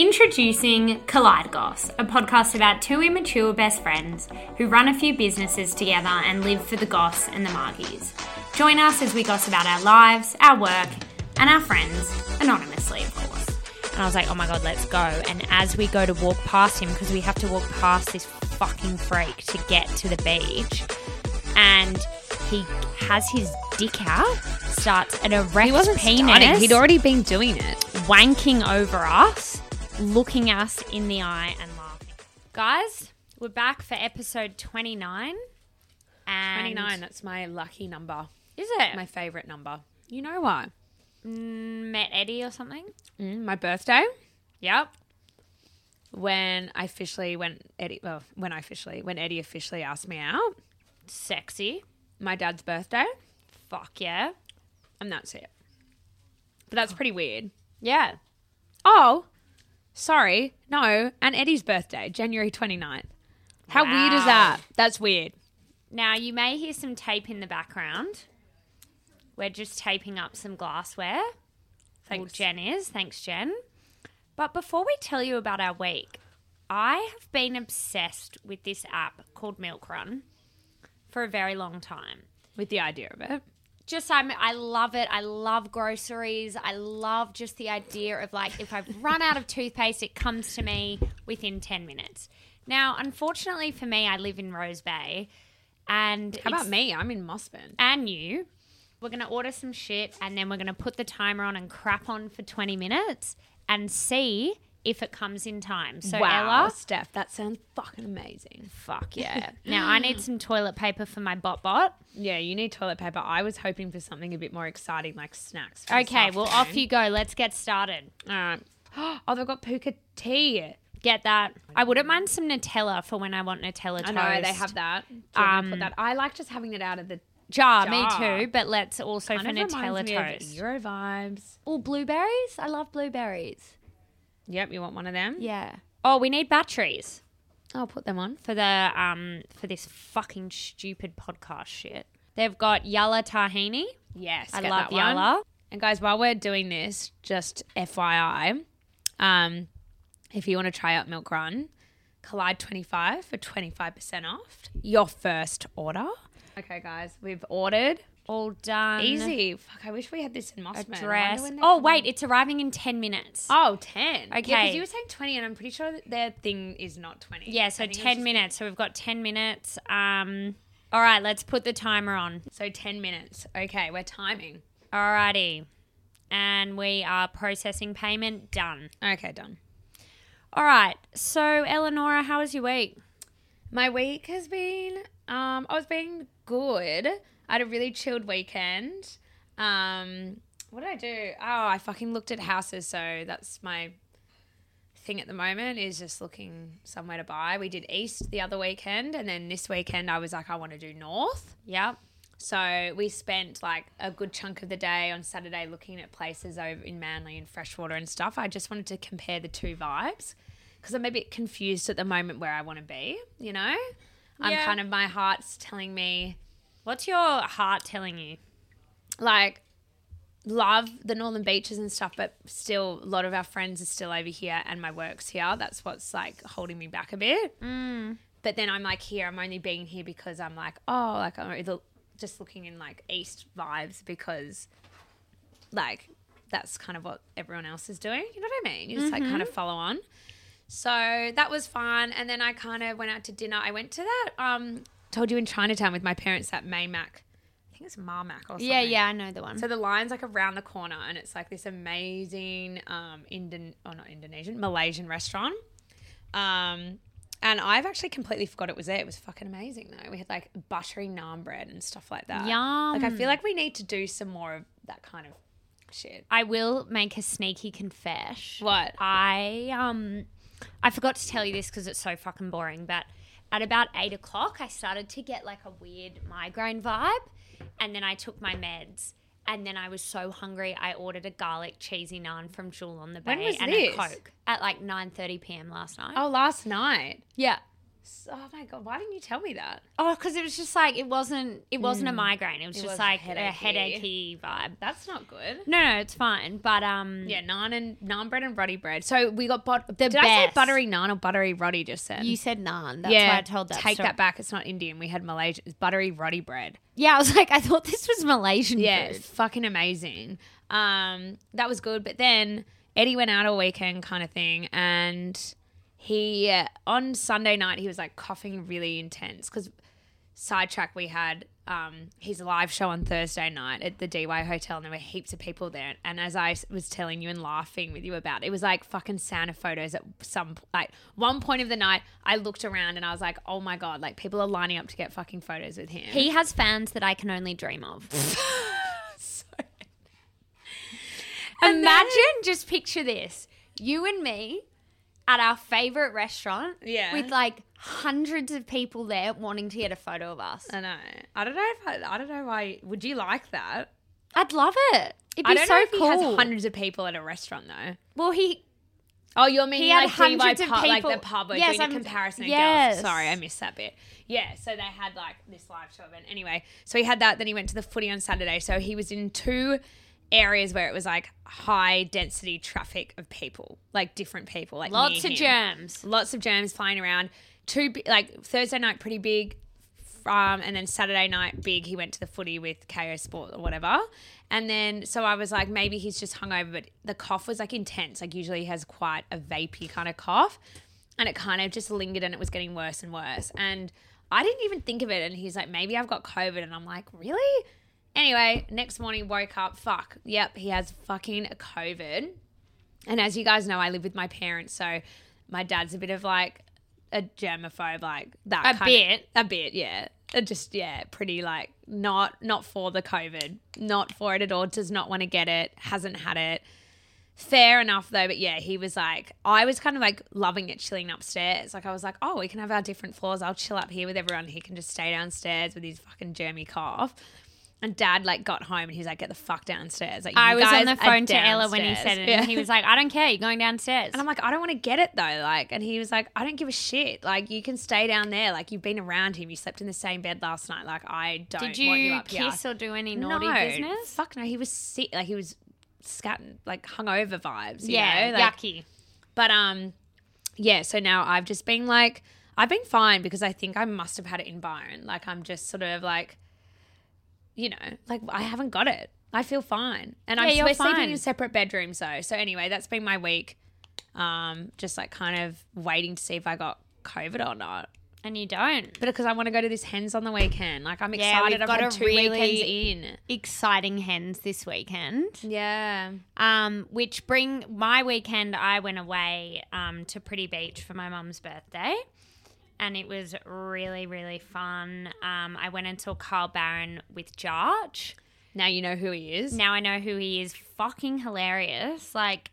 Introducing Collide Goss, a podcast about two immature best friends who run a few businesses together and live for the goss and the margies. Join us as we goss about our lives, our work, and our friends, anonymously, of course. And I was like, oh my God, let's go. And as we go to walk past him, because we have to walk past this fucking freak to get to the beach, and he has his dick out, starts an erect He wasn't penis, starting. He'd already been doing it. wanking over us, looking us in the eye and laughing. Guys, we're back for episode 29. And 29, that's my lucky number. Is it? My favourite number. You know why? Mm, met Eddie or something? Mm, my birthday. Yep. When I officially, when Eddie, well, when I officially, when Eddie officially asked me out, Sexy. my dad's birthday, Fuck yeah. and that's it. But that's pretty weird. Yeah. Oh, sorry. No, and Eddie's birthday, January 29th. How weird is that? That's weird. Now, you may hear some tape in the background. We're just taping up some glassware. Well, Thanks. Jen is. Thanks, Jen. But before we tell you about our week, I have been obsessed with this app called Milk Run for a very long time. With the idea of it. Just I'm, I love it. I love groceries. I love just the idea of like if I've run out of toothpaste, it comes to me within ten minutes. Now, unfortunately for me, I live in Rose Bay, and How about me? I'm in Mosman. and you. We're going to order some shit and then we're going to put the timer on and crap on for 20 minutes and see if it comes in time. So, wow, Ella, Steph, that sounds fucking amazing. fuck yeah. now, I need some toilet paper for my bot bot. Yeah, you need toilet paper. I was hoping for something a bit more exciting, like snacks. for Okay, well, off you go. Let's get started. All right. Oh, they've got Pukka tea. Get that. I wouldn't mind some Nutella for when I want Nutella toast. I know they have that. Do you want me to Um, put that. I like just having it out of the Jar, jar. me too, but let's also for kind of Nutella reminds me of toast. Euro vibes. Oh, blueberries? I love blueberries. Yep, you want one of them? Yeah. Oh, we need batteries. I'll put them on. for the um for this fucking stupid podcast shit. They've got Yalla Tahini. Yes, I get love. Yalla. And guys, while we're doing this, just FYI, um, if you want to try out Milk Run, Collide 25 for 25% off your first order. Okay, guys, we've ordered. All done. Easy. Fuck, I wish we had this in Mosman. Address. Oh wait, it's arriving in ten minutes. Oh, 10. Yeah, Okay. because you were saying 20, and I'm pretty sure that their thing is not 20. yeah, so think it's ten just- minutes. So we've got ten minutes. Um. All right, let's put the timer on. So 10 minutes. Okay, we're timing. All righty. And we are processing payment. Done. Okay, done. All right. So Eleonora, how was your week? My week has been, um, I was being good. I had a really chilled weekend. Um, what did I do? Oh, I fucking looked at houses. So that's my thing at the moment is just looking somewhere to buy. We did east the other weekend, and then this weekend I was like, I want to do north. Yep. So we spent like a good chunk of the day on Saturday looking at places over in Manly and freshwater and stuff. I just wanted to compare the two vibes because I'm a bit confused at the moment where I want to be, you know? I'm kind of, my heart's telling me, What's your heart telling you? like, love the northern beaches and stuff, but still, a lot of our friends are still over here and my work's here. That's what's like holding me back a bit. Mm. But then I'm like, here, I'm only being here because I'm like, oh, like, I'm just looking in like east vibes because like that's kind of what everyone else is doing. You know what I mean? You just like kind of follow on. So that was fun. And then I kind of went out to dinner. I went to that, um, told you in Chinatown with my parents at Maymac. I think it's Mamak or something. Yeah, yeah, I know the one. So the line's like around the corner, and it's like this amazing um, Indon, oh not Indonesian, Malaysian restaurant. Um, and I've actually completely forgot it was there. It was fucking amazing though. We had like buttery naan bread and stuff like that. Yum. Like I feel like we need to do some more of that kind of shit. I will make a sneaky confess. What? I um I forgot to tell you this because it's so fucking boring, but at about eight o'clock I started to get like a weird migraine vibe and then I took my meds and then I was so hungry I ordered a garlic cheesy naan from Jewel on the Bay When was and this? a Coke at like nine thirty PM last night. Oh, last night. yeah. Oh my god, why didn't you tell me that? Oh, because it was just like it wasn't. It wasn't a migraine. It was It just was like headachy. a headachy vibe. That's not good. No, no, it's fine. But um, Yeah, naan and naan bread and roti bread. So we got but The did I say buttery naan or buttery roti just said you said naan. That's yeah, why I told that. Take story. that back. It's not Indian. We had Malaysian. It's buttery roti bread. Yeah, I was like, I thought this was Malaysian Yeah, food. fucking amazing. Um, that was good. But then Eddie went out all weekend, kind of thing, and he uh, on Sunday night he was like coughing really intense because sidetrack we had um, his live show on Thursday night at the DY Hotel, and there were heaps of people there. And as I was telling you and laughing with you about, it was like fucking Santa photos at some like one point of the night. I looked around and I was like, oh my god, like people are lining up to get fucking photos with him. He has fans that I can only dream of. Imagine, just picture this: you and me at our favorite restaurant, Yeah. with like hundreds of people there wanting to get a photo of us. I know. I don't know if I, I don't know why. Would you like that? I'd love it. It'd be I don't so know if cool. he has hundreds of people at a restaurant though. well, he Oh, you're meaning He had like hundreds of pub, like people- the pub, or Yes, doing I'm- a comparison of yes. girls. Sorry, I missed that bit. Yeah, so they had like this live show event. Anyway, so he had that. Then he went to the footy on Saturday. So he was in two areas where it was like high density traffic of people, like different people, like lots of him germs. lots of germs flying around. Two like Thursday night pretty big, um, and then Saturday night big. He went to the footy with KO Sport or whatever, and then so I was like maybe he's just hungover, but the cough was like intense. Like usually he has quite a vapey kind of cough, and it kind of just lingered and it was getting worse and worse. And I didn't even think of it, and he's like maybe I've got COVID, and I'm like really. Anyway, next morning woke up. Fuck. Yep, he has fucking COVID. And as you guys know, I live with my parents, so my dad's a bit of like a germaphobe, like that. A bit. a bit, yeah. Just yeah, pretty like not not for the COVID, not for it at all. Does not want to get it. Hasn't had it. Fair enough though, but yeah, he was like, I was kind of like loving it, chilling upstairs. Like I was like, oh, we can have our different floors. I'll chill up here with everyone. He can just stay downstairs with his fucking germy cough. And dad like got home and he was like, get the fuck downstairs. Like I was on the phone to Ella when he said it, Yeah. and he was like, "I don't care. You're going downstairs." And I'm like, I don't want to get it though. Like, and he was like, I don't give a shit. Like, you can stay down there. Like, you've been around him. You slept in the same bed last night. Like, I don't Did want you you up here. kiss or do any naughty no, business? Fuck no. He was sick. Like, he was scatting, like, hungover vibes. You yeah, know? Like, yucky. But, um, yeah. So now I've just been like, I've been fine because I think I must have had it in Byron. Like, I'm just sort of like, you know, like, I haven't got it. I feel fine. And Yeah, I'm you're we're sleeping in separate bedrooms though. So anyway, that's been my week. Um, just like kind of waiting to see if I got COVID or not. And you don't. But because I want to go to this hens on the weekend. Like I'm Yeah, excited. we've I've got had a two really- weekends in. Exciting hens this weekend. Yeah. Um, which bring my weekend. I went away um, to Pretty Beach for my mum's birthday, and it was really really fun. Um, I went and saw Carl Barron with Jarch. Now you know who he is. Now I know who he is. Fucking hilarious. Like,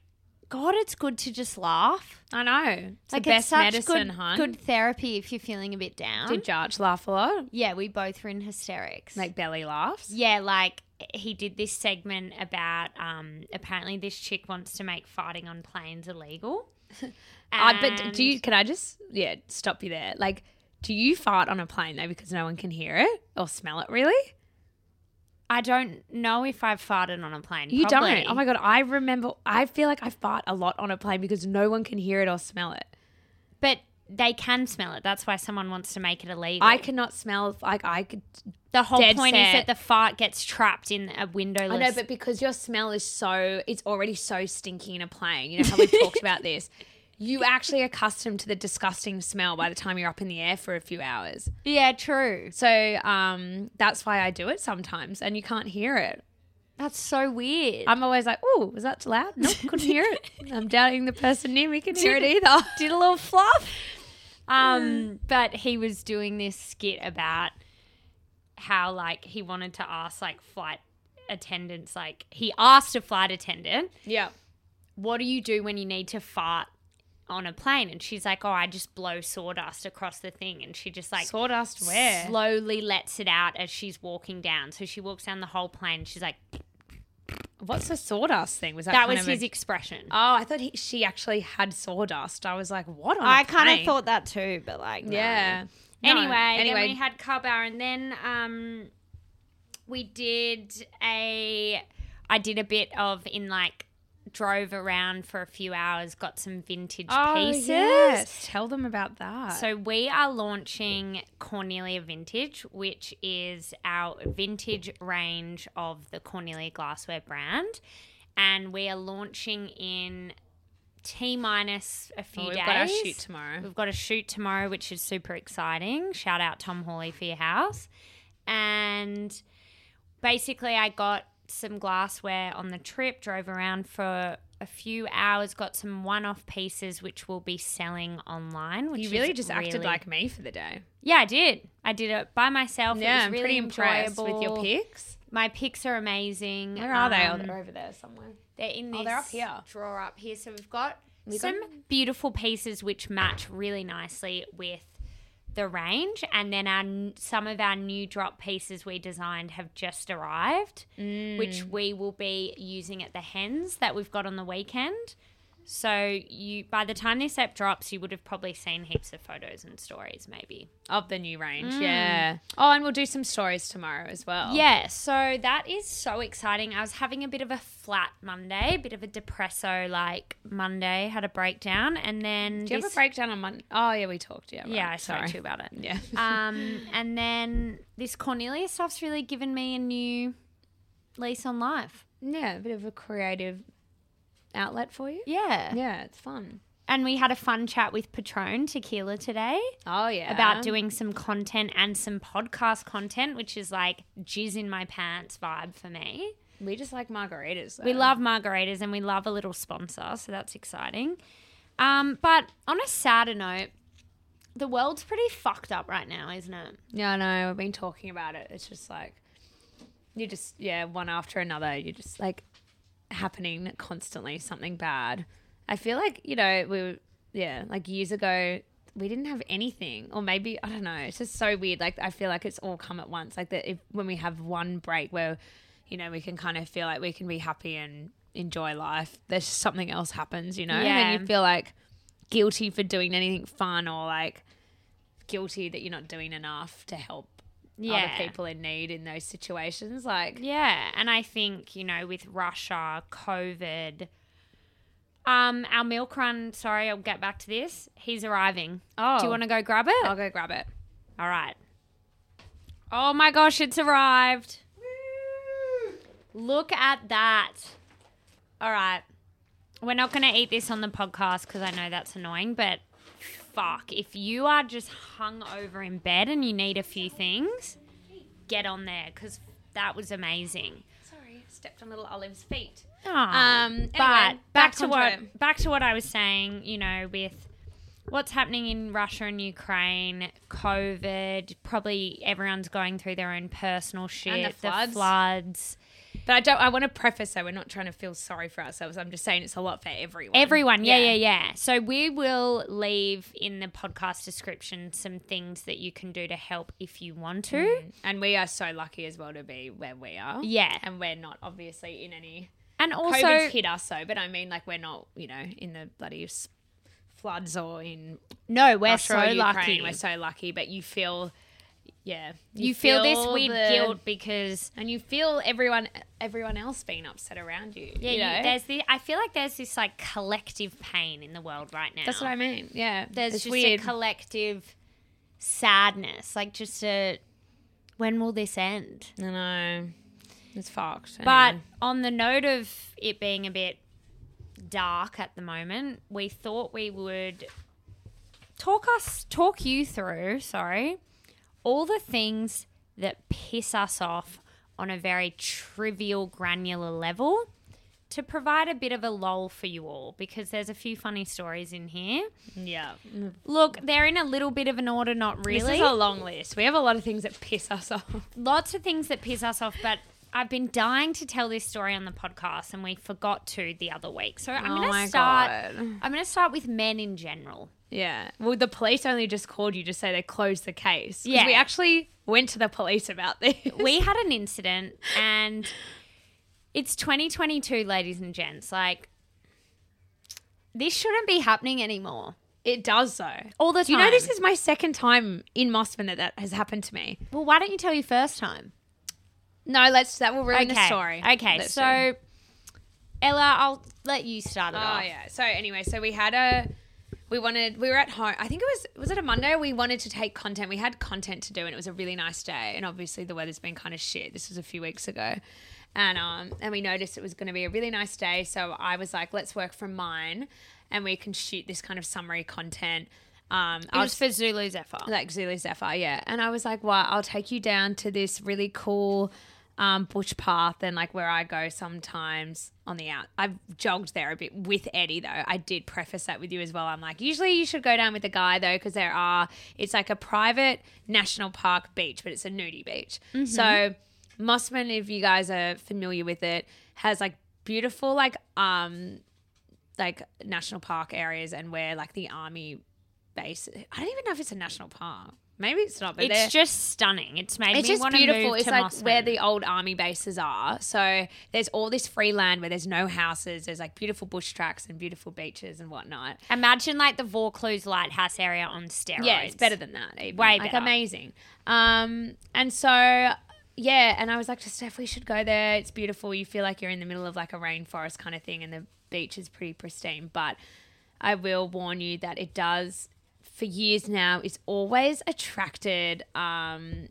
God, it's good to just laugh. I know. It's like the best medicine, good, hun. good therapy if you're feeling a bit down. Did Jarch laugh a lot? yeah, we both were in hysterics. Like belly laughs. Yeah, like he did this segment about um apparently this chick wants to make fighting on planes illegal. Uh, but do you? Can I just yeah stop you there? Like, do you fart on a plane though because no one can hear it or smell it? Really? I don't know if I've farted on a plane. You Probably. don't. Oh my god, I remember. I feel like I fart a lot on a plane because no one can hear it or smell it. But they can smell it. That's why someone wants to make it illegal. I cannot smell. Like I could. The whole dead point is that the fart gets trapped in a windowless. I know, but because your smell is so, it's already so stinky in a plane. You know how we've talked about this. You actually accustomed to the disgusting smell by the time you're up in the air for a few hours. yeah, true. So um, that's why I do it sometimes, and you can't hear it. That's so weird. I'm always like, "Oh, was that too loud? Nope, couldn't hear it." I'm doubting the person near me can hear it either. did a little fluff. Um, but he was doing this skit about how like he wanted to ask like flight attendants like he asked a flight attendant, Yeah. "What do you do when you need to fart on a plane?" And she's like, "Oh, I just blow sawdust across the thing." And she just like Sawdust where? slowly lets it out as she's walking down. So she walks down the whole plane. She's like, what's the sawdust thing? Was that That was of a- his expression. Oh, I thought he, she actually had sawdust. I was like, what? I kind of thought that too, but like, no. Yeah. No, Anyway, anyway, then we had Bauer, and then um, we did a. I did a bit of in like drove around for a few hours, got some vintage oh, pieces. yes. Tell them about that. So we are launching Cornelia Vintage, which is our vintage range of the Cornelia Glassware brand, and we are launching in T minus a few Well, we've days. got our shoot tomorrow. We've got a shoot tomorrow, which is super exciting. Shout out Tom Hawley for your house. And basically, I got some glassware on the trip, drove around for a few hours, got some one off pieces, which we'll be selling online. Which You really just acted like me for the day. Yeah, I did. I did it by myself. it Yeah, was I'm really pretty impressed with your enjoyable. My pics are amazing. Where are they? Oh, Um, they're over there somewhere. they're in this Oh, they're up here. drawer up here. So we've got We some got- beautiful pieces which match really nicely with the range, and then our some of our new drop pieces we designed have just arrived, which Mm. we will be using at the hens that we've got on the weekend. So you, by the time this app drops, you would have probably seen heaps of photos and stories, maybe. Of the new range, yeah. Oh, and we'll do some stories tomorrow as well. Yeah, so that is so exciting. I was having a bit of a flat Monday, a bit of a depresso like Monday, had a breakdown, and then Do you have a breakdown on Monday? Oh, yeah, we talked. Yeah, right. Yeah, I spoke Sorry. to you about it. Yeah. Um, and then this Cornelia stuff's really given me a new lease on life. yeah, a bit of a creative outlet for you. Yeah. Yeah, it's fun. And we had a fun chat with Patron Tequila today. Oh, yeah. about doing some content and some podcast content, which is like jizz in my pants vibe for me. We just like margaritas. We love margaritas and we love a little sponsor, so that's exciting. Um, but on a sadder note, the world's pretty fucked up right now, isn't it? Yeah, I know. We've been talking about it. It's just like you just yeah, one after another. You just like happening constantly something bad. I feel like you know we were yeah like years ago we didn't have anything or maybe I don't know. It's just so weird. Like I feel like it's all come at once. Like that if when we have one break where you know we can kind of feel like we can be happy and enjoy life. There's something else happens. You know, and Yeah. then you feel like guilty for doing anything fun or like guilty that you're not doing enough to help Yeah. other people in need in those situations. Like, Yeah, and I think you know with Russia, COVID, um, our milk run. Sorry, I'll get back to this. He's arriving. oh, Do you want to go grab it? I'll go grab it. All right. Oh my gosh, it's arrived. Look at that. All right. We're not going to eat this on the podcast because I know that's annoying, but fuck. If you are just hung over in bed and you need a few things, get on there because that was amazing. Sorry, stepped on little Olive's feet. Aw. Um, anyway, but back, back to what it. back to what I was saying. You know, with what's happening in Russia and Ukraine, COVID, probably everyone's going through their own personal shit. floods. The floods. But I don't. I want to preface though, we're not trying to feel sorry for ourselves. I'm just saying it's a lot for everyone. Everyone, yeah, yeah, yeah. So we will leave in the podcast description some things that you can do to help if you want to. Mm. And we are so lucky as well to be where we are. Yeah. And we're not obviously in any. And also, COVID's hit us though, but I mean, like we're not, you know, in the bloody floods or in no, we're Russia so lucky. We're so lucky, but you feel, yeah, you, feel, this weird the- guilt because and you feel everyone, everyone else being upset around you. Yeah, you you- know? there's the. I feel like there's this like collective pain in the world right now. That's what I mean. Yeah, There's it's just weird. a collective sadness, like just a. When will this end? I know. It's fucked. But Anyway. on the note of it being a bit dark at the moment, we thought we would talk us talk you through, sorry, all the things that piss us off on a very trivial granular level to provide a bit of a lull for you all because there's a few funny stories in here. yeah, Look, they're in a little bit of an order, not really. this is a long list. We have a lot of things that piss us off. lots of things that piss us off, but I've been dying to tell this story on the podcast and we forgot to the other week. So I'm Oh going my to start God. I'm going to start with men in general. Yeah. Well, the police only just called you to say they closed the case. Yeah. We actually went to the police about this. We had an incident and It's 2022, ladies and gents. Like, this shouldn't be happening anymore. It does though. All the Do you know this is my second time in Mosman that that has happened to me? Well, why don't you tell your first time? No, let's that will ruin the story. Okay, Let's so do. Ella, I'll let you start it off. Oh off. yeah. So anyway, so we had a we wanted we were at home. I think it was was it a Monday? We wanted to take content. We had content to do and it was a really nice day. And obviously the weather's been kind of shit. This was a few weeks ago. And um and we noticed it was going to be a really nice day, so I was like, let's work from mine and we can shoot this kind of summary content. Um It I'll was for Zulu Zephyr. like Zulu Zephyr, yeah. And I was like, well, I'll take you down to this really cool um, bush path and like where I go sometimes on the out. I've jogged there a bit with Eddie though. I did preface that with you as well. I'm like, usually you should go down with a guy though, because there are, it's like a private national park beach, but it's a nudie beach. So Mosman, if you guys are familiar with it, has like beautiful like um like national park areas and where like the army base. I don't even know if it's a national park. Maybe it's not, but it's just stunning. It's made it's me want to beautiful. move It's to like Mosman. where the old army bases are. So there's all this free land where there's no houses. There's like beautiful bush tracks and beautiful beaches and whatnot. Imagine like the Vaucluse Lighthouse area on steroids. Yeah, it's better than that. Even. Way like better. amazing. Um, and so yeah, and I was like to Steph, we should go there. It's beautiful. You feel like you're in the middle of like a rainforest kind of thing, and the beach is pretty pristine. But I will warn you that it does. For years now, it's always attracted um,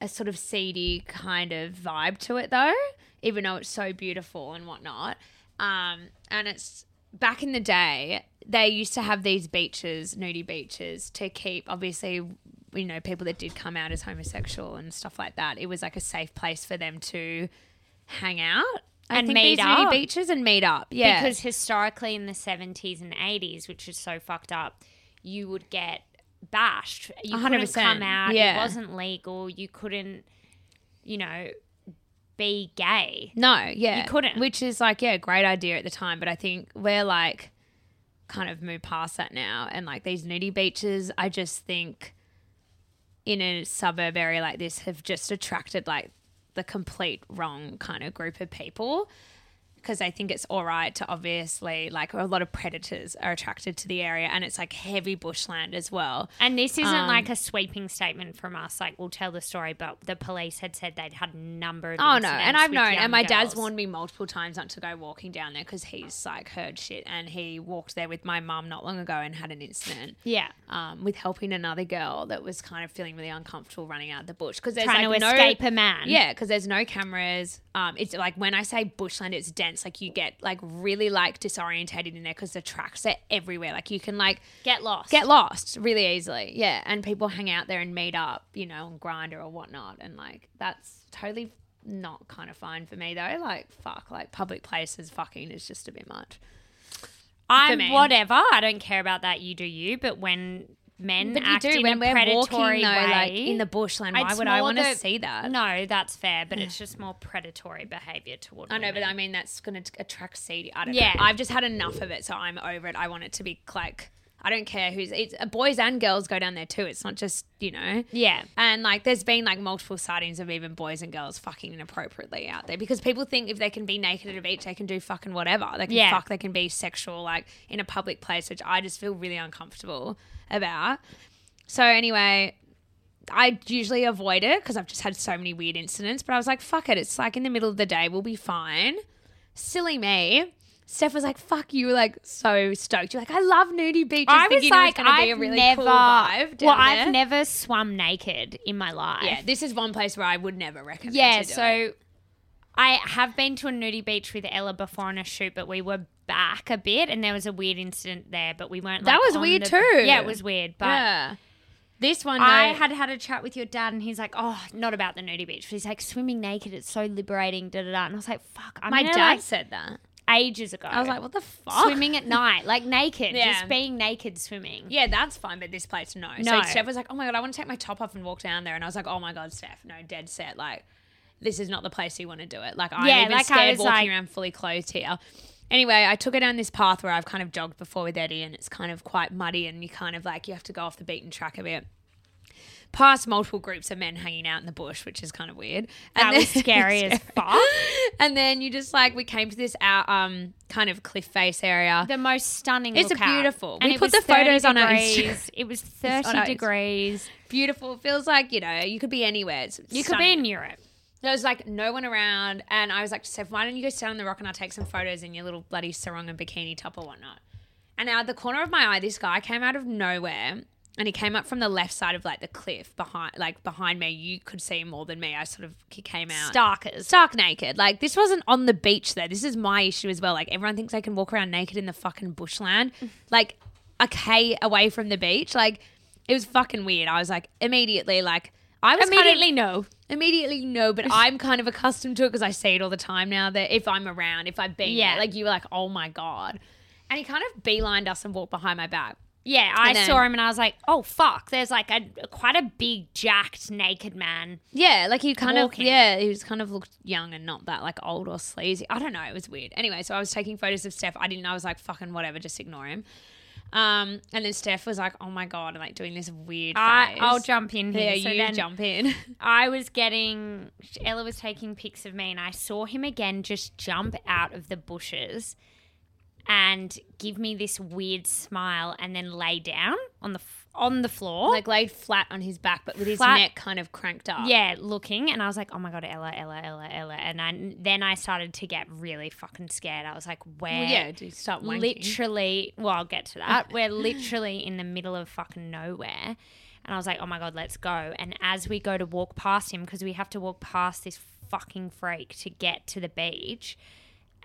a sort of seedy kind of vibe to it, though. Even though it's so beautiful and whatnot, um, and it's back in the day, they used to have these beaches, nudie beaches, to keep obviously, you know, people that did come out as homosexual and stuff like that. It was like a safe place for them to hang out I And meet these up. beaches and meet up. Yeah, Because historically in the 70s and 80s, which is so fucked up, you would get bashed. You couldn't come out. yeah. It wasn't legal. You couldn't, you know, be gay. No, yeah. You couldn't. Which is like, yeah, great idea at the time. But I think we're like kind of moved past that now. And like these nudie beaches, I just think in a suburb area like this have just attracted like the complete wrong kind of group of people. Because I think it's all right to obviously, like, a lot of predators are attracted to the area and it's like heavy bushland as well. And this isn't Um, like a sweeping statement from us. Like, we'll tell the story, but the police had said they'd had a number of Oh no, and I've known, and my dad's warned me multiple times not to go walking down there because he's like heard shit, and he walked there with my mum not long ago and had an incident. Yeah. Um, with helping another girl that was kind of feeling really uncomfortable running out of the bush because there's Trying like to no, escape a man. Yeah, because there's no cameras. Um, it's like when I say bushland, it's dense. Like you get like really like disorientated in there because the tracks are everywhere. Like you can like Get lost. get lost really easily. Yeah, and people hang out there and meet up, you know, on Grindr or whatnot, and like that's totally not kind of fine for me though. Like fuck, like public places fucking is just a bit much. I'm me. whatever. I don't care about that. You do you. But when men But you act do in when a predatory walking though, way, like in the bushland. Why it's would I want to see that? No, that's fair, but it's just more predatory behavior toward. I know, but. I mean that's going to attract seedy. I don't Yeah. know. I've just had enough of it, so I'm over it. I want it to be like I don't care who's it's uh, boys and girls go down there too. It's not just you know. yeah, And like, there's been like multiple sightings of even boys and girls fucking inappropriately out there because people think if they can be naked at a beach, they can do fucking whatever. They can Yeah. fuck, they can be sexual, like in a public place, which I just feel really uncomfortable about. So anyway, I usually avoid it because I've just had so many weird incidents. But I was like, fuck it. It's like in the middle of the day, we'll be fine. Silly me. Steph was like, "Fuck you!" Like so stoked. You're like, "I love nudie beaches." I was like, it was I've be a really never. cool vibe. well, I've there. never swum naked in my life. Yeah, this is one place where I would never recommend. Yeah, so it. I have been to a nudie beach with Ella before on a shoot, but we were back a bit, and there was a weird incident there, but we weren't. That was weird the- too. Yeah, it was weird, but. yeah, this one I had had a chat with your dad, and he's like, "Oh, not about the nudie beach." But he's like, "Swimming naked, it's so liberating." Da da da. And I was like, "Fuck!" I'm my dad like, said that. Ages ago. I was like, "What the fuck?" swimming at night, like naked, Yeah. just being naked swimming. Yeah, that's fine, but this place, no. No. So Steph was like, "Oh my god, I want to take my top off and walk down there," and I was like, "Oh my god, Steph, no, dead set. Like, this is not the place you want to do it. Like, I'm Yeah, even like, I scared was walking like- around fully clothed here." Anyway, I took her down this path where I've kind of jogged before with Eddie, and it's kind of quite muddy, and you kind of like you have to go off the beaten track a bit. Past multiple groups of men hanging out in the bush, which is kind of weird. That And was scary as fuck. And then you just like we came to this out um kind of cliff face area. The most stunning. It's beautiful. And We put the photos 30 on our. Instagram. It was thirty degrees. Beautiful. Feels like you know you could be anywhere. It's You could be in Europe. There was like no one around, and I was like to Steph, why don't you go stand on the rock and I'll take some photos in your little bloody sarong and bikini top or whatnot. And out of the corner of my eye, this guy came out of nowhere, and he came up from the left side of like the cliff behind, like behind me. You could see him more than me. I sort of he came out Starkers. stark naked. Like this wasn't on the beach though. This is my issue as well. Like everyone thinks they can walk around naked in the fucking bushland, like a k away from the beach. Like it was fucking weird. I was like immediately like I was kind of- Immediately no. Immediately, no, but I'm kind of accustomed to it because I see it all the time now. That if I'm around, if I've been, Yeah. yeah, like you were like, oh my god, and he kind of beelined us and walked behind my back. Yeah, I then- saw him and I was like, "Oh fuck!" There's like a quite a big, jacked, naked man. Yeah, like he kind Walking. of, yeah, he was kind of looked young and not that like old or sleazy. I don't know, it was weird. Anyway, so I was taking photos of Steph. I didn't. I was like, fucking whatever, just ignore him. Um, and then Steph was like, oh my god, and like doing this weird. I, face. I'll jump in here. Yeah, so you then jump in. I was getting Ella was taking pics of me, and I saw him again just jump out of the bushes and give me this weird smile, and then lay down on the on the floor. like laid flat on his back, but with his Flat- neck kind of cranked up. yeah, looking, and I was like, "Oh my god, Ella, Ella, Ella, Ella!" And I, then I started to get really fucking scared. I was like, "Where?" Well, yeah, to start wanking. literally well i'll get to that we're literally in the middle of fucking nowhere and i was like oh my god let's go and as we go to walk past him because we have to walk past this fucking freak to get to the beach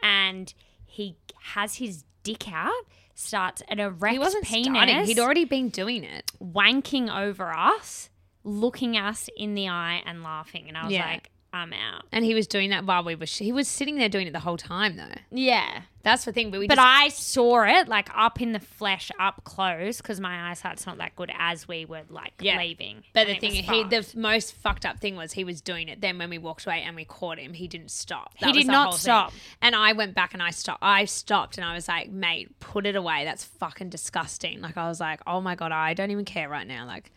and he has his dick out starts an erect He wasn't penis starting. He'd already been doing it. wanking over us looking us in the eye and laughing and i was Yeah. like i'm out And he was doing that while we were. He was sitting there doing it the whole time, though. yeah That's the thing. But we But just, I saw it like up in the flesh, up close, because my eyesight's not that good as we were like Yeah. leaving. But And the it thing, was he fucked. the most fucked up thing was he was doing it. Then when we walked away and we caught him, he didn't stop. He was did the not whole thing. stop. And I went back and I stopped. I stopped and I was like, mate, put it away. That's fucking disgusting. Like I was like, oh my god, I don't even care right now. Like,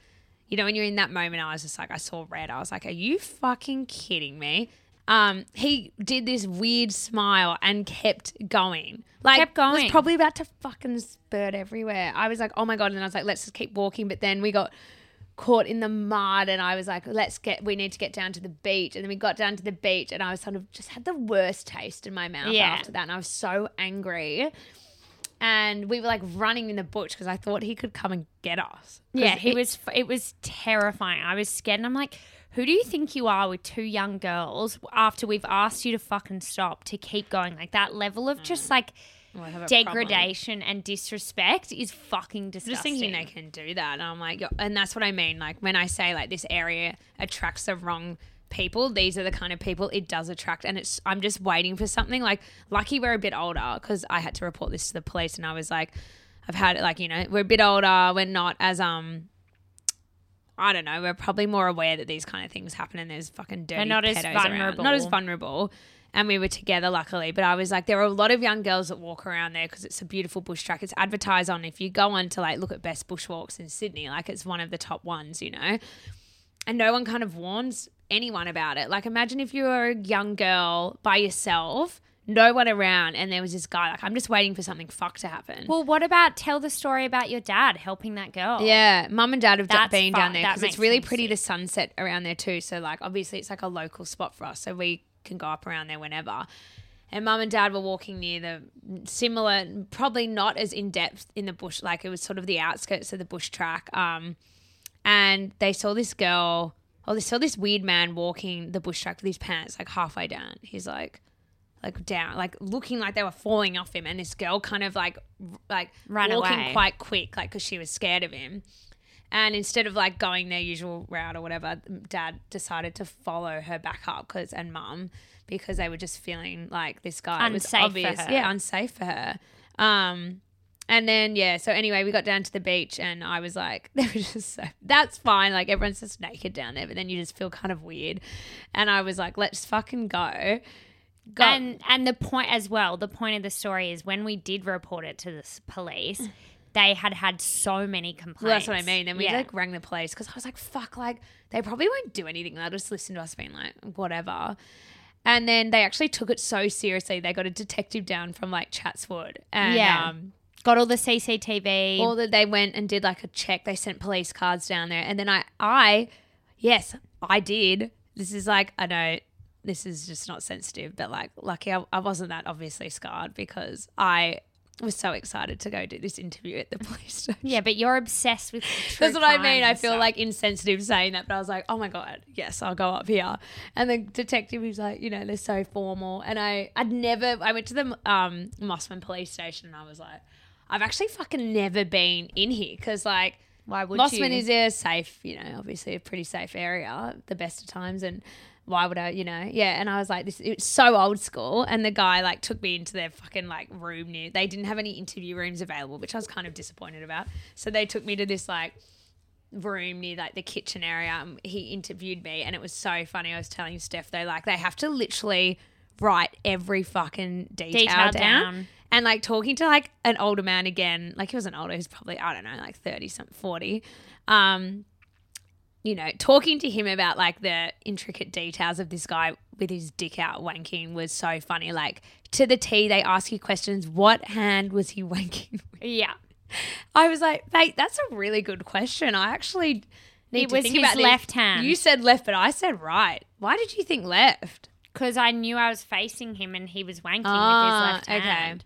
you know, when you're in that moment, I was just like, I saw red. I was like, are you fucking kidding me? Um, he did this weird smile and kept going. Like, Kept going. Was probably about to fucking spurt everywhere. I was like, oh my god, and then I was like, let's just keep walking. But then we got caught in the mud and I was like, let's get we need to get down to the beach. And then we got down to the beach and I was sort of just had the worst taste in my mouth Yeah. after that. And I was so angry. And we were like running in the bush because I thought he could come and get us. yeah, he it- was. It was terrifying. I was scared, and I'm like, who do you think you are with two young girls after we've asked you to fucking stop to keep going? Like that level of just like Well, I have a problem. degradation and disrespect is fucking disgusting. I'm Just thinking they can do that. And I'm like, and that's what I mean. Like when I say like this area attracts the wrong people, these are the kind of people it does attract. And it's, I'm just waiting for something. Like, lucky we're a bit older because I had to report this to the police and I was like, I've had it like, you know, we're a bit older. We're not as, um, I don't know. We're probably more aware that these kind of things happen and there's fucking dirty not as pedos around. vulnerable. Not as vulnerable. And we were together, luckily. But I was like, there are a lot of young girls that walk around there because it's a beautiful bush track. It's advertised on. If you go on to like look at best bushwalks in Sydney, like it's one of the top ones, you know. And no one kind of warns anyone about it. Like, imagine if you were a young girl by yourself, no one around, and there was this guy. Like, I'm just waiting for something fuck to happen. Well, what about tell the story about your dad helping that girl? Yeah, mum and dad have That's been fun. down there because it's really pretty the sunset around there too. So like obviously it's like a local spot for us, so we can go up around there whenever. And mum and dad were walking near the similar, probably not as in depth in the bush, like it was sort of the outskirts of the bush track. Um, and they saw this girl, oh, they saw this weird man walking the bush track with his pants like halfway down. He's like, like down, like looking like they were falling off him, and this girl kind of like, like Ran walking away. quite quick, like because she was scared of him. And instead of like going their usual route or whatever, dad decided to follow her back up because and mum because they were just feeling like this guy Unsafe was for obvious, her. yeah, unsafe for her. Um, and then yeah, so anyway, we got down to the beach and I was like, they were just so that's fine, like everyone's just naked down there, but then you just feel kind of weird. And I was like, let's fucking go. Go. And and the point as well, the point of the story is when we did report it to the police, they had had so many complaints. Well, that's what I mean. Then we Yeah. like rang the police because I was like, fuck, like they probably won't do anything. They'll just listen to us being like, whatever. And then they actually took it so seriously. They got a detective down from like Chatswood. And Yeah. um, got all the CCTV. all that they went and did like a check. They sent police cards down there. And then I, I, yes, I did. This is like, I know this is just not sensitive, but like, lucky I, I wasn't that obviously scarred because I was so excited to go do this interview at the police station. yeah, but you're obsessed with. That's what I mean. I feel stuff. like insensitive saying that, but I was like, oh my god, yes, I'll go up here. And the detective was like, you know, they're so formal, and I, I'd never. I went to the um, Mosman police station, and I was like, I've actually fucking never been in here because like. Why would Mosman you? is a safe, you know, obviously a pretty safe area, the best of times, and why would I, you know, yeah. And I was like, this, it's so old school. And the guy like took me into their fucking like room near. They didn't have any interview rooms available, which I was kind of disappointed about. So they took me to this like room near like the kitchen area. And he interviewed me, and it was so funny. I was telling Steph though, like they have to literally write every fucking detail, Detail down. down. And like talking to like an older man again, like he wasn't older, he's probably I don't know, like thirty something, forty. Um, you know, talking to him about like the intricate details of this guy with his dick out wanking was so funny. Like to the T, they ask you questions. What hand was he wanking? with? yeah. I was like, mate, that's a really good question. I actually need It to was think his about this. left hand. You said left, but I said right. Why did you think left? Because I knew I was facing him and he was wanking Ah, with his left hand.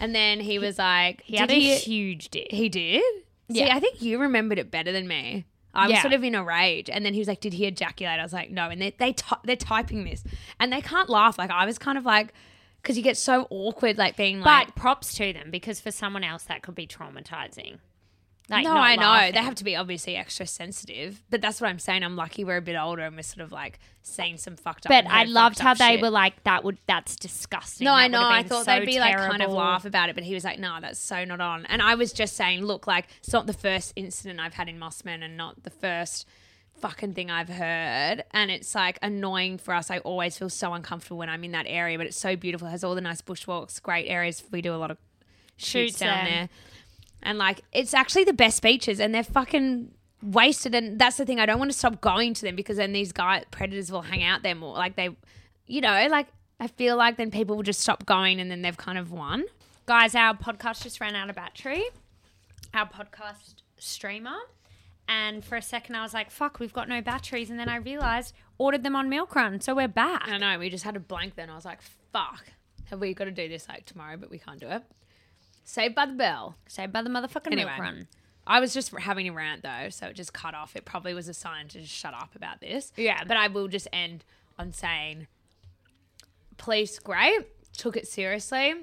And then he was like, He had did a huge dick. he did? See, Yeah. I think you remembered it better than me. I was Yeah. sort of in a rage, and then he was like, "Did he ejaculate?" I was like, "No." And they they ty- they're typing this, and they can't laugh. Like I was kind of like, because you get so awkward, like being like, But props to them because for someone else that could be traumatizing. Like, no, I know laughing. they have to be obviously extra sensitive, but that's what I'm saying. I'm lucky we're a bit older and we're sort of like seeing some fucked up. But I loved how they shit. were like, "That would that's disgusting." No, That I know. I thought so they'd be like kind of laugh about it, but he was like, "No, that's so not on." And I was just saying, look, like it's not the first incident I've had in Mosman, and not the first fucking thing I've heard. And it's like annoying for us. I always feel so uncomfortable when I'm in that area, but it's so beautiful. It has all the nice bushwalks, great areas. We do a lot of shoots, Shoots down there. there, and like it's actually the best beaches, and they're fucking wasted. And that's the thing. I don't want to stop going to them because then these guy predators will hang out there more. Like they, you know, like. I feel like then people will just stop going and then they've kind of won. Guys, our podcast just ran out of battery. Our podcast streamer. And for a second, I was like, fuck, we've got no batteries. And then I realized, ordered them on Milk Run. So we're back. I know, we just had a blank then. I was like, fuck. Have we got to do this like tomorrow, but we can't do it. Saved by the bell. Saved by the motherfucking Anyway. Milk Run. I was just having a rant though, so it just cut off. It probably was a sign to just shut up about this. Yeah. But I will just end on saying police great, took it seriously.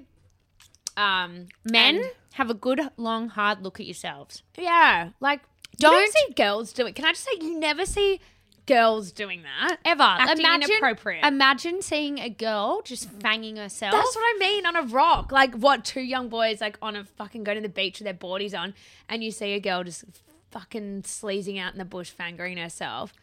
Um Men, and- have a good, long, hard look at yourselves. yeah, like don't Don't- see girls do it. Can I just say you never see girls doing that Ever. Acting imagine, inappropriate. imagine seeing a girl just fanging herself. That's what I mean on a rock. Like what two young boys like on a fucking go to the beach with their boardies on and you see a girl just fucking sleazing out in the bush fangering herself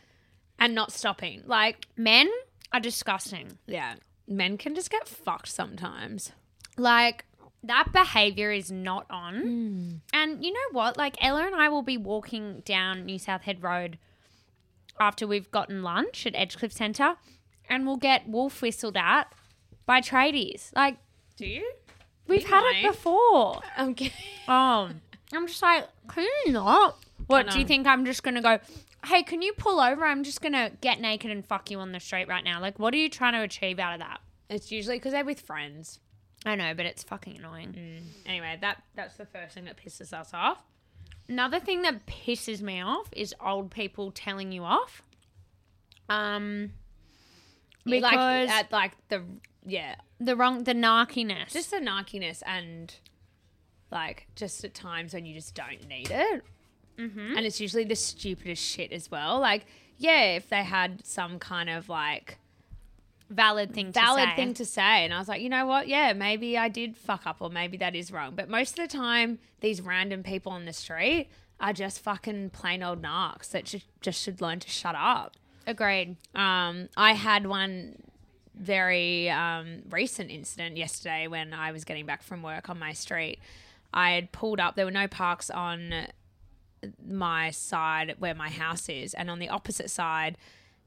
and not stopping. Like, Men are disgusting. yeah. Men can just get fucked sometimes. Like that behavior is not on. Hmm. And you know what? Like Ella and I will be walking down New South Head Road after we've gotten lunch at Edgecliff Centre and we'll get wolf whistled at by tradies. Like Do you? we've You had might. it before. I'm kidding. Um I'm just like, can you not? What do you think I'm just gonna go Hey, can you pull over? I'm just gonna get naked and fuck you on the street right now. Like, what are you trying to achieve out of that? It's usually because they're with friends. I know, but it's fucking annoying. Anyway, that that's the first thing that pisses us off. Another thing that pisses me off is old people telling you off. Um, because like at like the yeah, the wrong, the narkiness. just the narkiness and like just at times when you just don't need it. Mm-hmm. And it's usually the stupidest shit as well. Like, yeah, if they had some kind of like valid thing. valid to say. thing to say, and I was like, you know what? Yeah, maybe I did fuck up, or maybe that is wrong. But most of the time, these random people on the street are just fucking plain old narcs that just just should learn to shut up. Agreed. Um, I had one very um, recent incident yesterday when I was getting back from work on my street. I had pulled up. There were no parks on my side where my house is, and on the opposite side,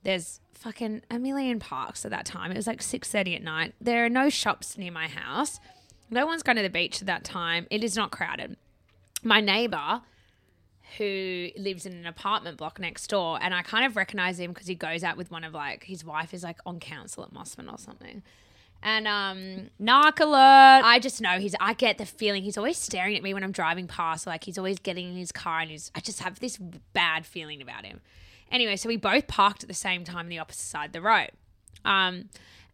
there's fucking a million parks at that time. It was like six thirty at night. There are no shops near my house. No one's going to the beach at that time. It is not crowded. My neighbor, who lives in an apartment block next door, and I kind of recognize him because he goes out with one of like his wife is like on council at Mosman or something. And um, Narc alert. I just know he's. I get the feeling he's always staring at me when I'm driving past. Like he's always getting in his car, and he's. I just have this bad feeling about him. Anyway, so we both parked at the same time on the opposite side of the road. Um,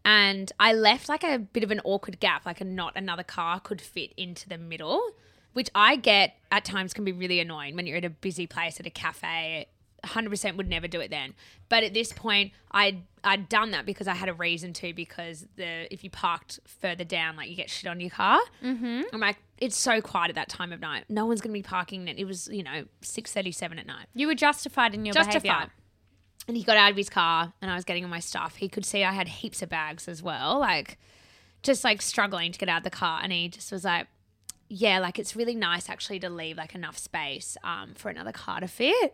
and I left like a bit of an awkward gap, like a not another car could fit into the middle, which I get at times can be really annoying when you're at a busy place at a cafe. 100% would never do it then. But at this point, I'd, I'd done that because I had a reason to. Because the if you parked further down, like you get shit on your car. Mm-hmm. I'm like, it's so quiet at that time of night. No one's going to be parking. It was, you know, 6.37 at night you were justified in your behavior. justified. And he got out of his car and I was getting all my stuff. He could see I had heaps of bags as well, like just like struggling to get out of the car. And he just was like, Yeah, like it's really nice actually to leave like enough space um, for another car to fit.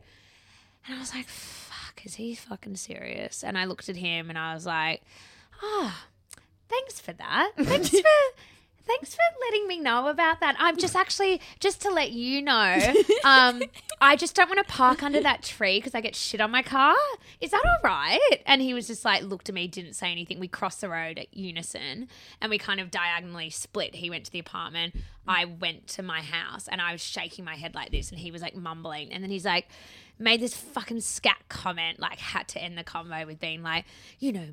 And I was like, Fuck, is he fucking serious? And I looked at him and I was like, Oh, thanks for that. Thanks for. Thanks for letting me know about that. I'm just actually just to let you know. Um, I just don't want to park under that tree because I get shit on my car. Is that all right? And he was just like, looked at me, didn't say anything. We crossed the road at unison, and we kind of diagonally split. He went to the apartment. I went to my house, and I was shaking my head like this, and he was like mumbling, and then he's like. Made this fucking scat comment, like had to end the convo with being like, you know,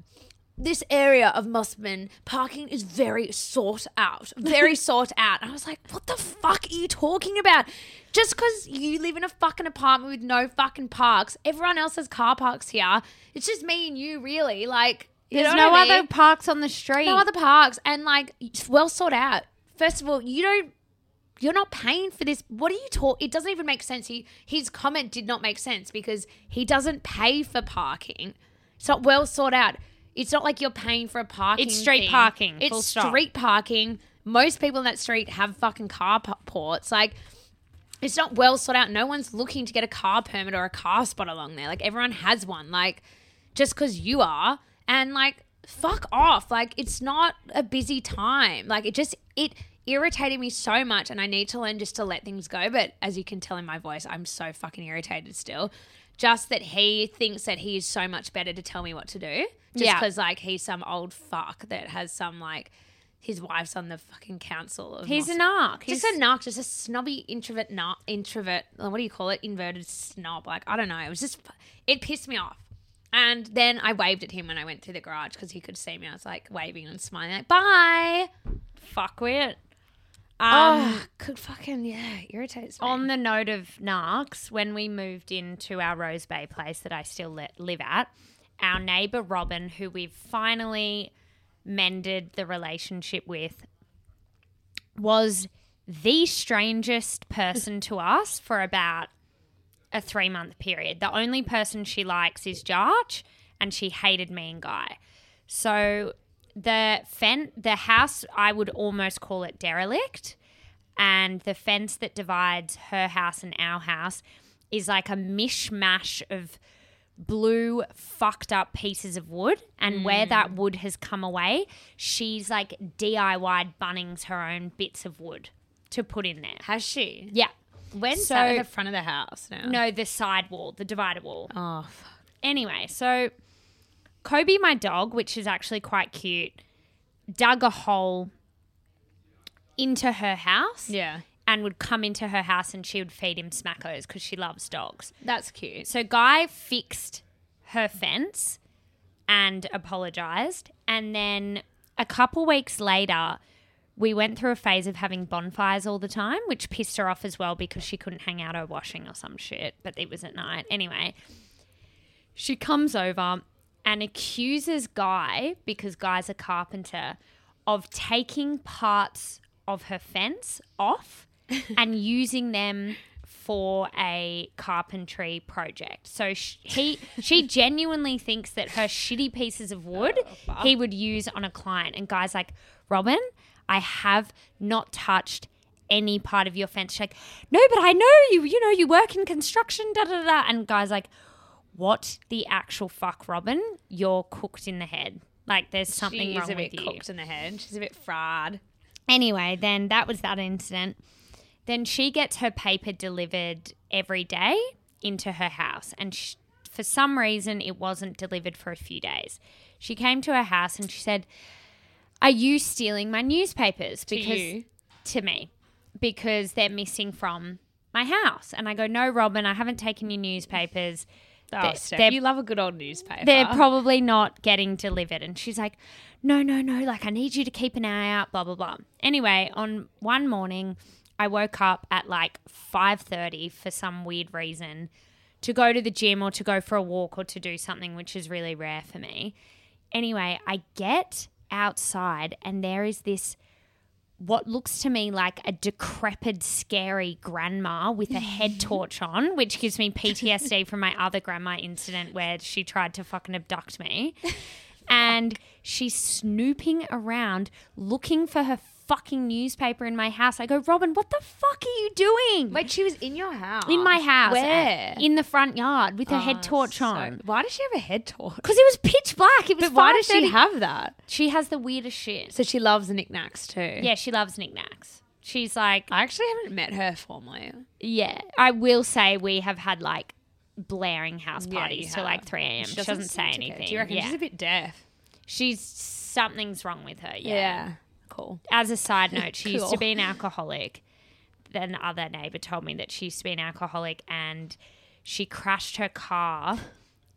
this area of Mosman parking is very sought out, very sought out. And I was like, what the fuck are you talking about? Just because you live in a fucking apartment with no fucking parks, everyone else has car parks here. It's just me and you, really. Like, you There's know no I mean? other parks on the street. no other parks, and like it's well sought out. First of all, you don't. You're not paying for this. What are you talking? It doesn't even make sense. He his comment did not make sense because he doesn't pay for parking. It's not well sought out. It's not like you're paying for a parking. It's street thing. parking, It's full stop. street parking. Most people in that street have fucking car ports. Like it's not well sought out. No one's looking to get a car permit or a car spot along there. Like everyone has one. Like just because you are, and like fuck off. Like it's not a busy time. Like it just it irritated me so much, and I need to learn just to let things go. But as you can tell in my voice, I'm so fucking irritated still. Just that he thinks that he is so much better to tell me what to do. Just Yeah. because like he's some old fuck that has some like. His wife's on the fucking council. Of He's Moss- a narc. just He's a narc, just a snobby introvert, introvert. uh, What do you call it? Inverted snob. Like I don't know. It was just, it pissed me off. And then I waved at him when I went through the garage because he could see me. I was like waving and smiling, like bye. fuckwit. Um, oh, could fucking yeah, irritates me. on the note of narcs, when we moved into our Rose Bay place that I still li- live at, our neighbor Robin, who we've finally mended the relationship with, was the strangest person to us for about a three month period. The only person she likes is Jarch, and she hated me and Guy. So the fence, the house I would almost call it derelict, and the fence that divides her house and our house is like a mishmash of blue fucked up pieces of wood and where that mm. wood has come away she's like DIY Bunnings her own bits of wood to put in there Has she? yeah When's So- that at the front of the house now? no the side wall the divider wall Oh, fuck. Anyway, so Kobe, my dog, which is actually quite cute, dug a hole into her house yeah, and would come into her house and she would feed him smackos because she loves dogs. that's cute. So Guy fixed her fence and apologized. And then a couple weeks later, we went through a phase of having bonfires all the time, which pissed her off as well because she couldn't hang out her washing or some shit, but it was at night. Anyway, she comes over and accuses Guy, because Guy's a carpenter, of taking parts of her fence off and using them for a carpentry project. So sh- he she genuinely thinks that her shitty pieces of wood oh, he would use on a client and guys like, "Robin, I have not touched any part of your fence. She's like, no, but I know you. You know, you work in construction. Da da da. And guys like, what the actual fuck, Robin? You're cooked in the head. Like there's something she wrong is a bit with you. cooked in the head. She's a bit fried. Anyway, then that was that incident. Then she gets her paper delivered every day into her house, and sh- for some reason, it wasn't delivered for a few days. She came to her house and she said, "Are you stealing my newspapers?" Because you? to me, because they're missing from my house. And I go, "No, Robin, I haven't taken your newspapers." Oh, They're- Steph, they're- you love a good old newspaper. they're probably not getting delivered. And she's like, no, no, no, like I need you to keep an eye out, blah, blah, blah. Anyway, on one morning, I woke up at like 5.30 for some weird reason to go to the gym or to go for a walk or to do something, which is really rare for me. Anyway, I get outside and there is this what looks to me like a decrepit, scary grandma with a head torch on, which gives me PTSD from my other grandma incident where she tried to fucking abduct me. And she's snooping around looking for her fucking newspaper in my house. I go, Robin, what the fuck are you doing? Wait, she was in your house. in my house. Where? In the front yard with her Oh, head torch so- on. Why does she have a head torch? Because it was pitch black. It was But why does she 5:30. have that? She has the weirdest shit. So she loves knickknacks too. Yeah, she loves knickknacks. She's like, I actually haven't met her formally. Yeah, I will say we have had like blaring house Yeah, parties you till like 3 a.m. She doesn't, say seem to care. anything. Do you reckon yeah. she's a bit deaf? She's something's wrong with her. Yeah. Cool. As a side note, she used to be an alcoholic. Then the other neighbor told me that she used to be an alcoholic and she crashed her car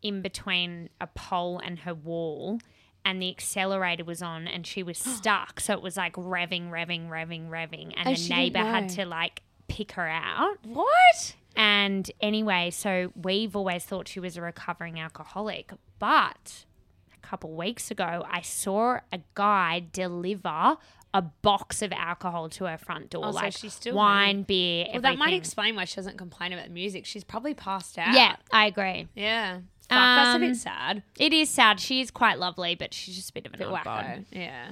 in between a pole and her wall and the accelerator was on and she was stuck. So it was like revving, revving, revving, revving. And, oh, And the neighbor had to like pick her out. What? And anyway, so we've always thought she was a recovering alcoholic. But couple weeks ago, I saw a guy deliver a box of alcohol to her front door, Oh, so like she's still wine, beer, Well, that might explain why she doesn't complain about the music. She's probably passed out. Yeah, I agree. Yeah. Fuck, that's a Um, bit sad. It is sad. She is quite lovely, but she's just a bit of an wacko. Yeah.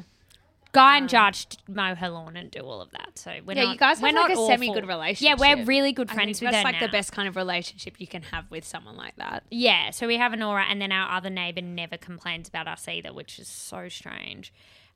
Guy and Judge mow her lawn and do all of that. So we're Yeah, not. you guys we're have not like a awful. semi-good relationship. Yeah, we're really good I friends think with that's her like now. the best kind of relationship you can have with someone like that. Yeah, so we have an aura, and then our other neighbor never complains about us either, which is so strange.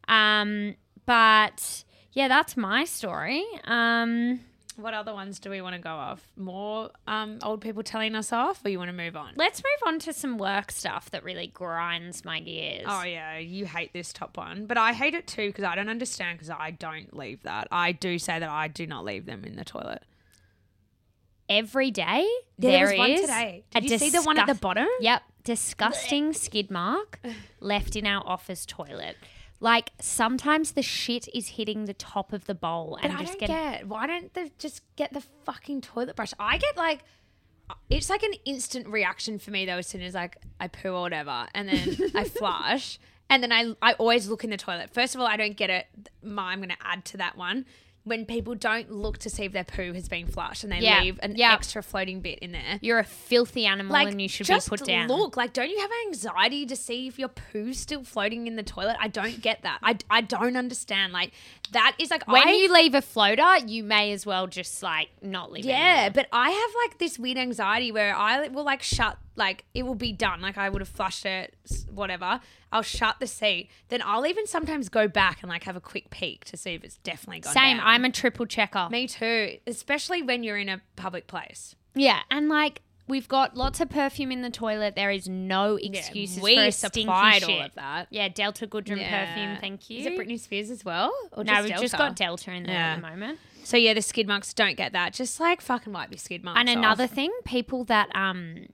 Um, but yeah, that's my story. Um, What other ones do we want to go off? More um, old people telling us off, or you want to move on? let's move on to some work stuff that really grinds my gears. Oh yeah, you hate this top one, but I hate it too because I don't understand because I don't leave that. I do say that I do not leave them in the toilet. Every day Yeah, there there was one today. Did you see the one at the bottom? Yep, disgusting skid mark left in our office toilet. Like sometimes the shit is hitting the top of the bowl But and I just don't getting get why don't they just get the fucking toilet brush? I get like it's like an instant reaction for me though as soon as like I poo or whatever and then I flush and then I I always look in the toilet. First of all, I don't get it. My, I'm going to add to that one. When people don't look to see if their poo has been flushed and they Yeah, leave an yeah. extra floating bit in there. You're a filthy animal Like and you should be put down. Look, like, don't you have anxiety to see if your poo's still floating in the toilet? I don't get that. I, I don't understand. Like that is like when I, you leave a floater, you may as well just like not leave. it Yeah, anymore. but I have like this weird anxiety where I will like shut, like it will be done. Like I would have flushed it, whatever. I'll shut the seat. Then I'll even sometimes go back and like have a quick peek to see if it's definitely gone Same. down. I'm a triple checker. Me too, especially when you're in a public place. Yeah, and like we've got lots of perfume in the toilet. There is no excuses we for a supplied shit. all of that. Yeah, Delta Goodrem perfume. Thank you. Is it Britney Spears as well? Or no, just we've Delta? just got Delta in there Yeah. at the moment. So yeah, the skid marks don't get that. Just like fucking wipe your skid marks. And another off. thing, people that um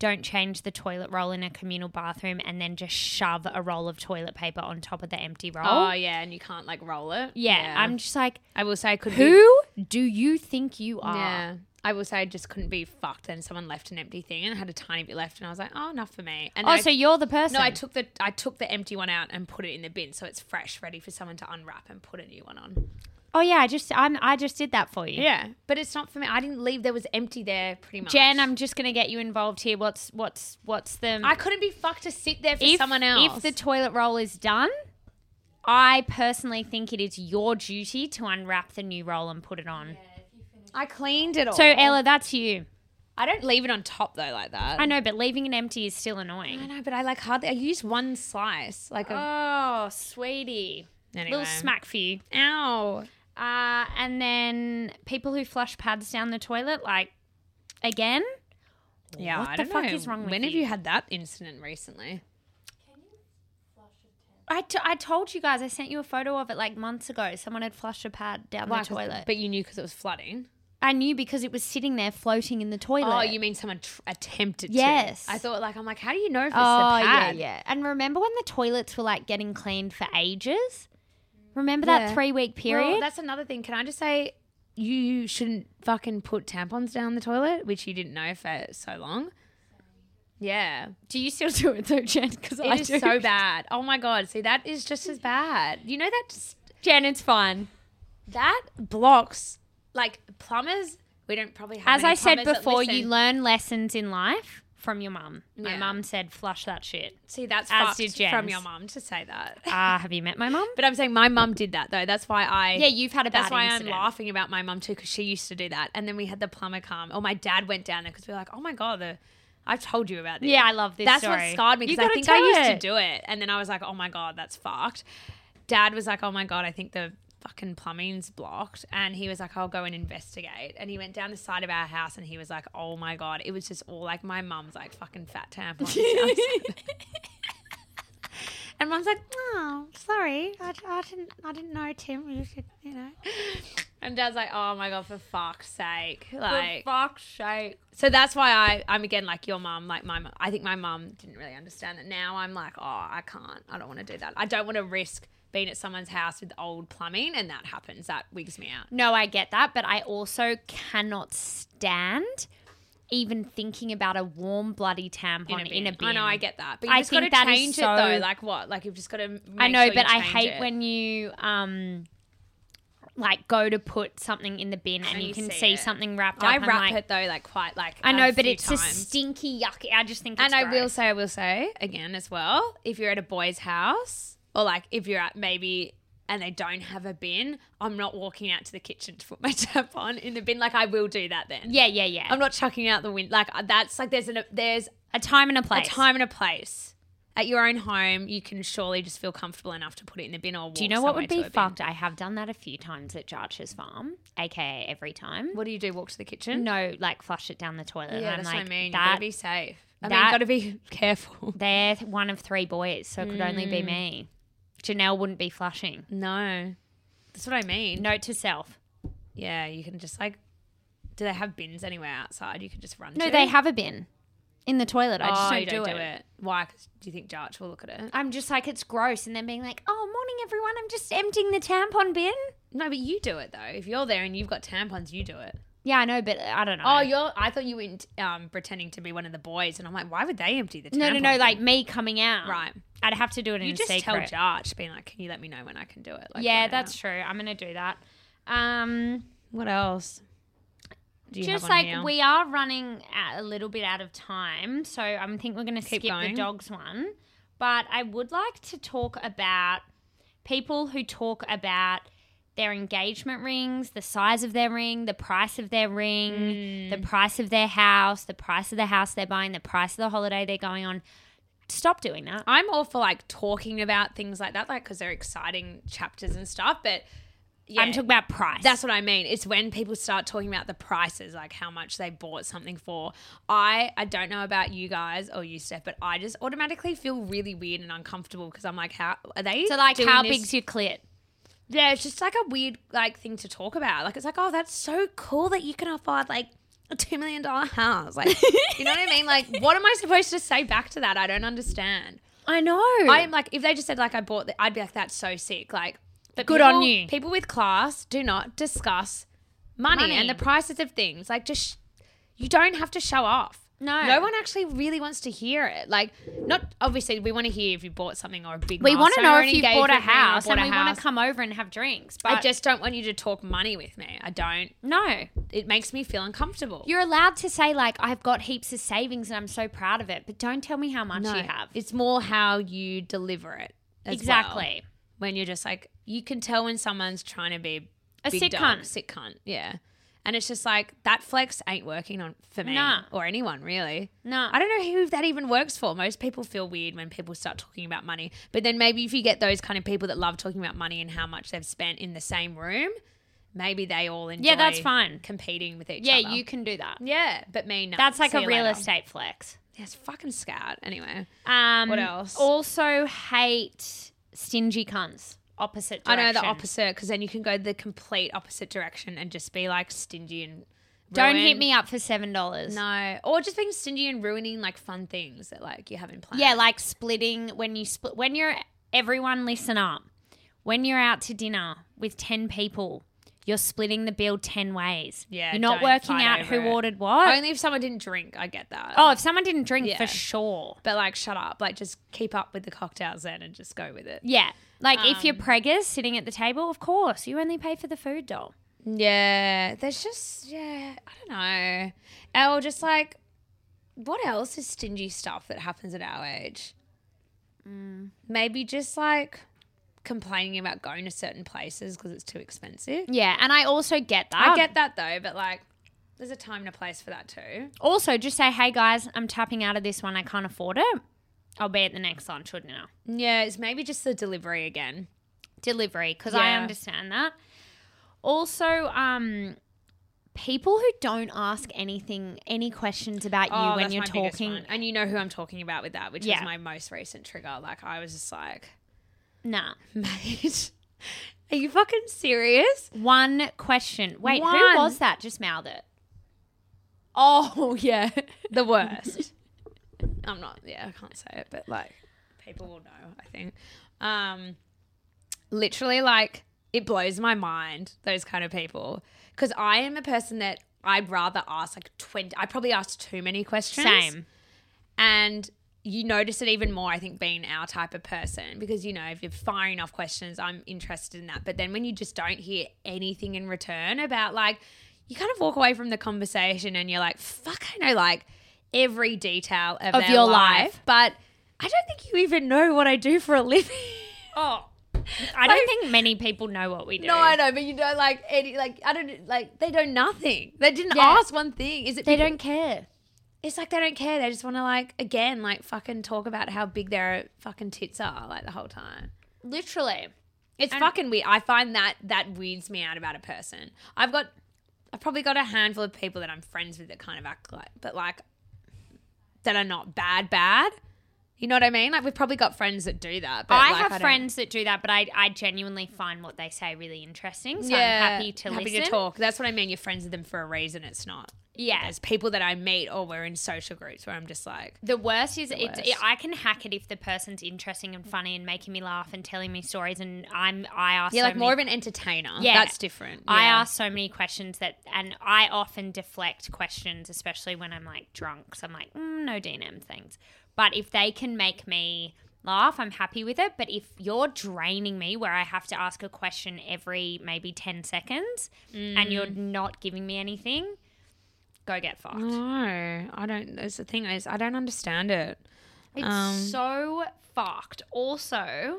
don't change the toilet roll in a communal bathroom and then just shove a roll of toilet paper on top of the empty roll. Oh yeah, and you can't like roll it. yeah, I'm just like, I will say I could be who do you think you are? Yeah. I will say I just couldn't be fucked and someone left an empty thing and I had a tiny bit left and I was like, oh, enough for me. And Oh, I- so you're the person. no, I took the I took the empty one out and put it in the bin so it's fresh, ready for someone to unwrap and put a new one on. Oh yeah, I just I'm I just did that for you. Yeah, but it's not for me. I didn't leave. There was empty there, pretty much. Jen, I'm just gonna get you involved here. What's what's what's the I couldn't be fucked to sit there for if someone else. if the toilet roll is done, I personally think it is your duty to unwrap the new roll and put it on. I cleaned it all. So Ella, that's you. I don't leave it on top though, like that. I know, but leaving it empty is still annoying. I know, but I like hardly. I use one slice, like a. Oh, sweetie. anyway. Little smack for you. Ow. Uh, and then people who flush pads down the toilet, like, again? Yeah, What I the don't fuck know. is wrong with When have you? you had that incident recently? I, t- I told you guys, I sent you a photo of it like months ago. Someone had flushed a pad down Why, the 'cause- toilet. But you knew because it was flooding. I knew because it was sitting there floating in the toilet. Oh, you mean someone tr- attempted Yes. to? I thought like I'm like, how do you know if it's Oh, the yeah, pad? yeah. And remember when the toilets were like getting cleaned for ages? Remember Yeah. that three week period? Well, that's another thing. Can I just say you shouldn't fucking put tampons down the toilet, which you didn't know for so long. Yeah, do you still do it though, Jen? Because I it is do. so bad. Oh my god, see that is just as bad. You know that just, Jen, it's fine. that blocks like plumbers. We don't probably have. As any I said plumbers that before, you listen. learn lessons in life from your mum. My Yeah. mum said, flush that shit. see that's as fucked did from your mum to say that. Ah, have you met my mum? But I'm saying my mum did that though. That's why I. Yeah, you've had a bad That's why incident. I'm laughing about my mum too, because she used to do that. And then we had the plumber come, or my dad went down there because we were like, oh my god, the I've told you about this. Yeah, I love this That's story. what scarred me You because I gotta think I tell used it. to do it, and then I was like, oh my god, that's fucked. Dad was like, oh my god, I think the fucking plumbing's blocked, and he was like, I'll go and investigate. And he went down the side of our house, and he was like, oh my god, it was just all like my mum's like fucking fat tampons. And mum's like, "Oh, sorry, I, I didn't, I didn't know, Tim. You should, you know." And dad's like, "Oh my god, for fuck's sake!" Like, fuck's sake. so that's why I, I'm again like your mum. Like my, mum- I think my mum didn't really understand it. Now I'm like, oh, I can't. I don't want to do that. I don't want to risk being at someone's house with old plumbing, and that happens. That wigs me out. No, I get that, but I also cannot stand even thinking about a warm bloody tampon in a bin. I know, I get that, but you I just got to think that is change so- it though. Like what? Like you've just got to. I know, but I hate when you um like go to put something in the bin and, And you, you can see see something wrapped up. I wrap like, it though, like quite like. I know, a but it's times. a stinky, yucky. I just think it's And I will say, I will say again as well, if you're at a boy's house or like if you're at maybe and they don't have a bin, I'm not walking out to the kitchen to put my tampon in the bin. Like I will do that then. Yeah, yeah, yeah. I'm not chucking out the window. Like uh, that's like there's an there's a time and a place. a time and a place. At your own home, you can surely just feel comfortable enough to put it in the bin or walk Do you know what would be bin. fucked? I have done that a few times at Jarcher's farm, aka every time. What do you do? Walk to the kitchen? No, like flush it down the toilet. and Yeah, I'm that's like, what I mean. you That, gotta be safe. I mean, that- you gotta be careful. they're one of three boys, so it could only Mm. be me. Janelle wouldn't be flushing. No, that's what I mean. Note to self. Yeah, you can just like. Do they have bins anywhere outside? You can just run. No, to? they have a bin in the toilet. I just oh, don't, you do, don't it. do it. Why? 'Cause do you think Jarch will look at it? I'm just like it's gross, and then being like, "Oh, morning, everyone. I'm just emptying the tampon bin." No, but you do it though. If you're there and you've got tampons, you do it. Yeah, I know, but I don't know. Oh, you're. I thought you were um, pretending to be one of the boys, and I'm like, why would they empty the no, no, no. Like me coming out. right. I'd have to do it You in just secret. tell Jarch, being like, can you let me know when I can do it? Like, yeah, that's out. true. I'm gonna do that. Um, What else? Do you just have on like we are running a little bit out of time, so I think we're gonna Keep skip going. the dogs one. But I would like to talk about people who talk about their engagement rings, the size of their ring, the price of their ring, the Mm. price of their house, the price of the house they're buying, the price of the holiday they're going on. Stop doing that. I'm all for like talking about things like that, like because they're exciting chapters and stuff. But yeah, I'm talking about price. That's what I mean. It's when people start talking about the prices, like how much they bought something for. I I don't know about you guys or you, Steph, but I just automatically feel really weird and uncomfortable because I'm like, how are they? so like how this- big's your clit? Yeah, it's just like a weird like thing to talk about. Like it's like, oh, that's so cool that you can afford like a two million dollar house. Like, you know what I mean? Like, what am I supposed to say back to that? I don't understand. I know. I'm like, if they just said like I bought, the, I'd be like, that's so sick. Like, but Good people- on you. People with class do not discuss money, Money. and the prices of things. Like, just you don't have to show off. No. no one actually really wants to hear it. Like, not obviously we want to hear if you bought something or a big. we want to know if you bought a engagement ring or house bought and a we want house. to come over and have drinks. But I just don't want you to talk money with me. I don't. no. It makes me feel uncomfortable. You're allowed to say like I've got heaps of savings and I'm so proud of it, but don't tell me how much no, you have. It's more how you deliver it. as well. Exactly. when you're just like you can tell when someone's trying to be A big sick dog, cunt. sick cunt, yeah. And it's just like that flex ain't working on for me Nah. or anyone really. No. I don't know who that even works for. Most people feel weird when people start talking about money. But then maybe if you get those kind of people that love talking about money and how much they've spent in the same room, maybe they all enjoy Yeah, that's fine. competing with each Yeah, other. Yeah, you can do that. Yeah, but me no. That's like See a real later. estate flex. Yeah, it's fucking scat. Anyway. Um, What else? Also hate stingy cunts. Opposite direction. I know the opposite because then you can go the complete opposite direction and just be like stingy and Don't ruin- hit me up for seven dollars. No, or just being stingy and ruining like fun things that like you haven't planned. Yeah, like splitting when you split when you're everyone listen up. When you're out to dinner with 10 people, you're splitting the bill 10 ways. Yeah, You're not working out who it. ordered what. only if someone didn't drink, I get that. oh, if someone didn't drink Yeah. for sure. but like shut up, like just keep up with the cocktails then and just go with it. Yeah. Like if you're Um, preggers sitting at the table, of course, you only pay for the food doll. Yeah, there's just yeah, I don't know, or just like what else is stingy stuff that happens at our age? Maybe just like complaining about going to certain places because it's too expensive. Yeah, and I also get that. I get that though, but like there's a time and a place for that too. Also, just say, "Hey guys, I'm tapping out of this one. I can't afford it. I'll be at the next lunch or dinner." Yeah, it's maybe just the delivery again. delivery because I understand that. Also, um, people who don't ask anything, any questions about you when Oh, that's you're talking. and you know who I'm talking about with that, which Yeah. was my most recent trigger. Like I was just like, Nah, mate, are you fucking serious? one question. Wait, One. who was that? Just mouthed it. Oh yeah, The worst. I'm not. Yeah, I can't say it, but like people will know. I think. Um, literally, like it blows my mind those kind of people because I am a person that I'd rather ask like twenty. I probably asked too many questions. same. and you notice it even more i think being our type of person because you know if you're firing off questions i'm interested in that but then when you just don't hear anything in return about like you kind of walk away from the conversation and you're like fuck i know like every detail of, Of your life, life. but i don't think you even know what i do for a living Oh, I don't think many people know what we do. no i know but you know like any like i don't like they don't know nothing they didn't Yeah. ask one thing is it They because- don't care. It's like they don't care. They just want to like again like fucking talk about how big their fucking tits are like the whole time. Literally. It's fucking weird. I find that that weirds me out about a person. I've got I've probably got a handful of people that I'm friends with that kind of act like but like that are not bad bad. You know what I mean? Like we've probably got friends that do that. But I like, have don't- friends that do that, but I, I genuinely find what they say really interesting. So yeah, I'm happy to happy listen. to talk. That's what I mean. You're friends with them for a reason. It's not. Yeah. There's people that I meet or we're in social groups where I'm just like, The worst is it's worst. It, I can hack it if the person's interesting and funny and making me laugh and telling me stories and I'm I ask you're so like more of an entertainer. Yeah. that's different. I Yeah. ask so many questions that and I often deflect questions especially when I'm like drunk so I'm like mm, no D&M things but if they can make me laugh I'm happy with it but if you're draining me where I have to ask a question every maybe 10 seconds and you're Mm. not giving me anything go get fucked No, I don't. That's the thing is, I don't understand it. It's Um, so fucked. Also,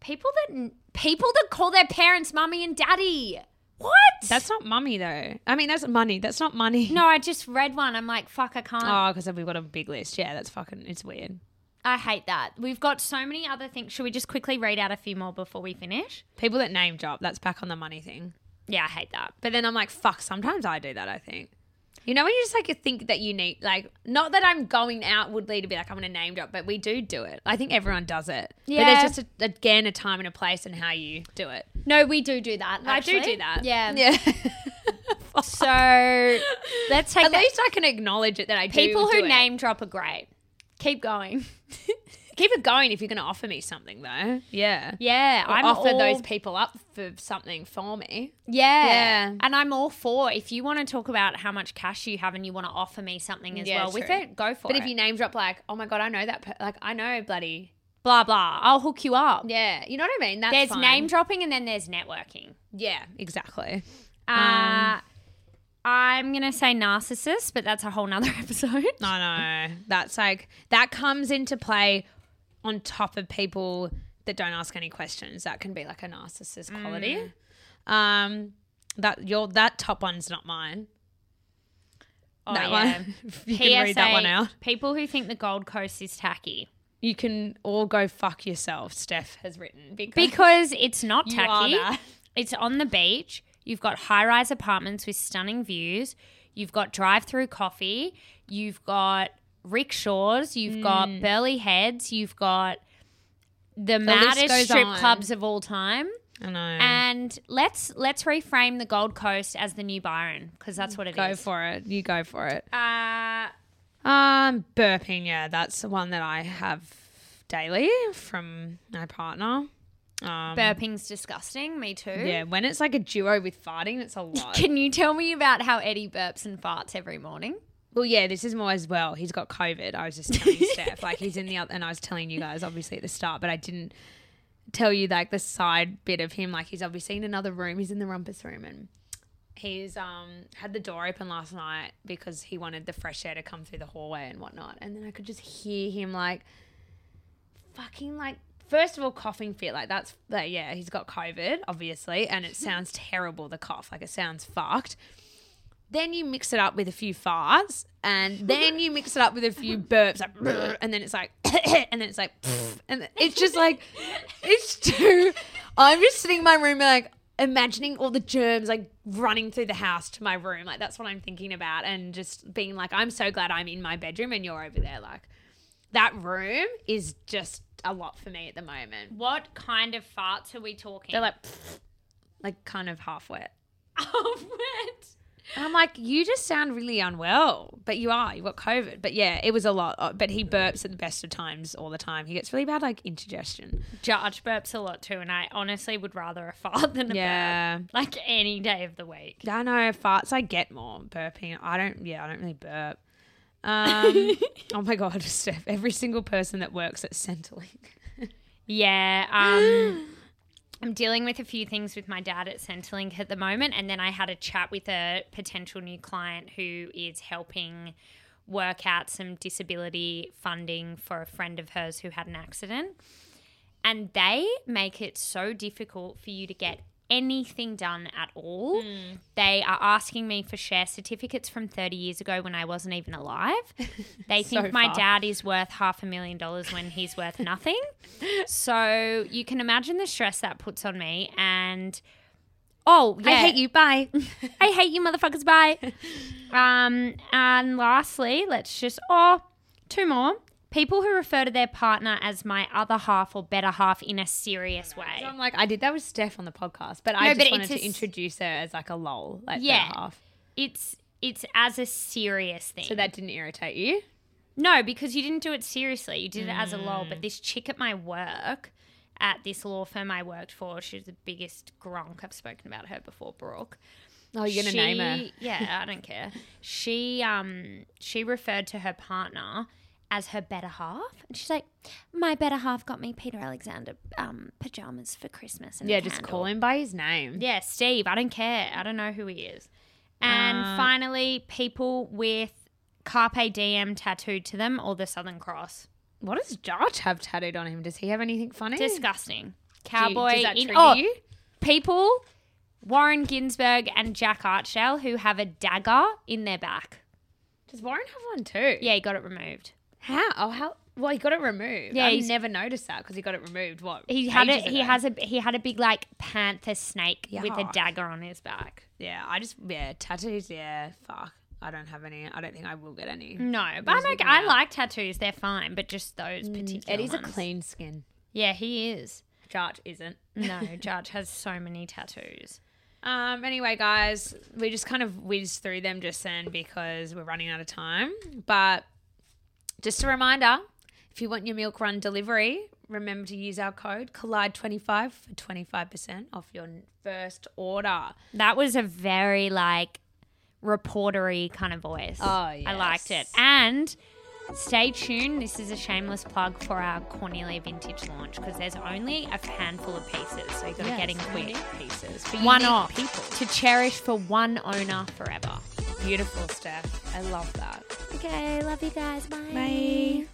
people that people that call their parents mummy and daddy. What? That's not mummy though. I mean, that's money. That's not money. no. I just read one. I'm like, fuck. I can't. Oh, because we've got a big list. Yeah, that's fucking. It's weird. I hate that. We've got so many other things. Should we just quickly read out a few more before we finish? People that name drop. That's back on the money thing. Yeah, I hate that. But then I'm like, fuck. Sometimes I do that. I think. You know, when you just like think that you need, like, not that I'm going outwardly to be like I'm gonna name drop, but we do do it. I think everyone does it. But Yeah. there's just a, again a time and a place and how you do it. No, we do do that. I do do that. Yeah. Yeah. So let's take At that. least I can acknowledge it that I do. People do who it. name drop are great. Keep going. Keep it going if you're going to offer me something, though. Yeah. Yeah, I'm offer all- those people up for something for me. Yeah. Yeah. And I'm all for if you want to talk about how much cash you have and you want to offer me something as Yeah, well with it, go for But it. But if you name drop like, oh my god, I know that, per- like I know bloody, blah blah, I'll hook you up. yeah, you know what I mean. That's there's fine. name dropping and then there's networking. Yeah, exactly. Uh, I'm gonna say narcissist, but that's a whole nother episode. No, no, that's like that comes into play on top of people that don't ask any questions. That can be like a narcissist quality. Mm. Um, that your that top one's not mine. Oh, that yeah. one. you can read that one out. People who think the Gold Coast is tacky. You can all go fuck yourself. Steph has written because, Because it's not You are tacky. It's on the beach. You've got high rise apartments with stunning views. You've got drive through coffee. You've got rickshaws. You've Mm. got Burleigh Heads. You've got the, list maddest strip on. clubs of all time. I know. And let's let's reframe the Gold Coast as the new Byron because that's what it is. go for it. You go for it. Uh, Um, burping. Yeah, that's the one that I have daily from my partner. Um, burping's disgusting. Me too. Yeah, when it's like a duo with farting, it's a lot. Can you tell me about how Eddie burps and farts every morning? Well, yeah, this is more as well. He's got COVID. I was just telling Steph, like he's in the other, and I was telling you guys obviously at the start, but I didn't tell you like the side bit of him. Like he's obviously in another room. He's in the rumpus room, and he's um had the door open last night because he wanted the fresh air to come through the hallway and whatnot. And then I could just hear him like fucking like. First of all, coughing fit like that's like yeah, he's got COVID obviously, and it sounds terrible. The cough like it sounds fucked then you mix it up with a few farts, and then you mix it up with a few burps, like, and then it's like, and then it's like, and it's just like, it's too. I'm just sitting in my room, like imagining all the germs like running through the house to my room, like that's what I'm thinking about, and just being like, I'm so glad I'm in my bedroom and you're over there, like that room is just a lot for me at the moment. What kind of farts are we talking? They're like, like kind of half wet. oh, what? And I'm like, you just sound really unwell, but you are. You got COVID. But yeah, it was a lot. Uh, But he burps at the best of times all the time. He gets really bad like indigestion. Judge burps a lot too, and I honestly would rather a fart than a Yeah. burp. Like any day of the week. I know farts. I get more burping. I don't. Yeah, I don't really burp. Um, oh my god, Steph! Every single person that works at Centrelink. Yeah. Um, I'm dealing with a few things with my dad at Centrelink at the moment, and then I had a chat with a potential new client who is helping work out some disability funding for a friend of hers who had an accident. And they make it so difficult for you to get anything done at all. They are asking me for share certificates from 30 years ago when I wasn't even alive. They think my far. dad is worth half a million dollars when he's worth nothing. So you can imagine the stress that puts on me. And oh, yeah. I hate you. Bye. I hate you, motherfuckers. Bye. um, and lastly, let's just oh, two more. People who refer to their partner as my other half or better half in a serious way. So I'm like, I did that with Steph on the podcast, but No, I just but wanted to a introduce her as like a lol, like Yeah. half. It's it's as a serious thing. So that didn't irritate you. no, because you didn't do it seriously. You did it as a lol. Mm. But this chick at my work, at this law firm I worked for, she's the biggest gronk. I've spoken about her before, Brooke. Oh, you're gonna name her. Yeah, I don't care. She um she referred to her partner as her better half, and she's like, "My better half got me Peter Alexander um pajamas for Christmas." And Yeah, just call him by his name. Yeah, Steve. I don't care. I don't know who he is. And Uh, finally, people with Carpe Diem tattooed to them or the Southern Cross. What does Josh have tattooed on him? Does he have anything funny? Disgusting. Do you- Cowboy. does that in, oh, you? people, Warren Ginsburg and Jack Archdale, who have a dagger in their back. Does Warren have one too? Yeah, he got it removed. How? Oh, how? Well, he got it removed. Yeah, I he's- never noticed that because he got it removed. What? He had it. ages He ago? has a. He had a big like panther snake with a Yuck. dagger on his back. Yeah, I just yeah tattoos. Yeah, fuck. I don't have any. I don't think I will get any. No, but I'm like, I like tattoos. They're fine, but just those particular. Eddie's a ones. clean skin. Yeah, he is. Josh isn't. No, Judge has so many tattoos. Um. Anyway, guys, we just kind of whizzed through them just then because we're running out of time. But just a reminder: if you want your Milkrun delivery, remember to use our code Collide25 for 25% off your first order. That was a very like reportery kind of voice. Oh, yes. I liked it. And stay tuned. This is a shameless plug for our Cornelia vintage launch because there's only a handful of pieces, so you've got to get in quick. pieces. But One off people. to cherish for one owner forever. Beautiful, Steph. I love that. Okay, love you guys. Bye. Bye.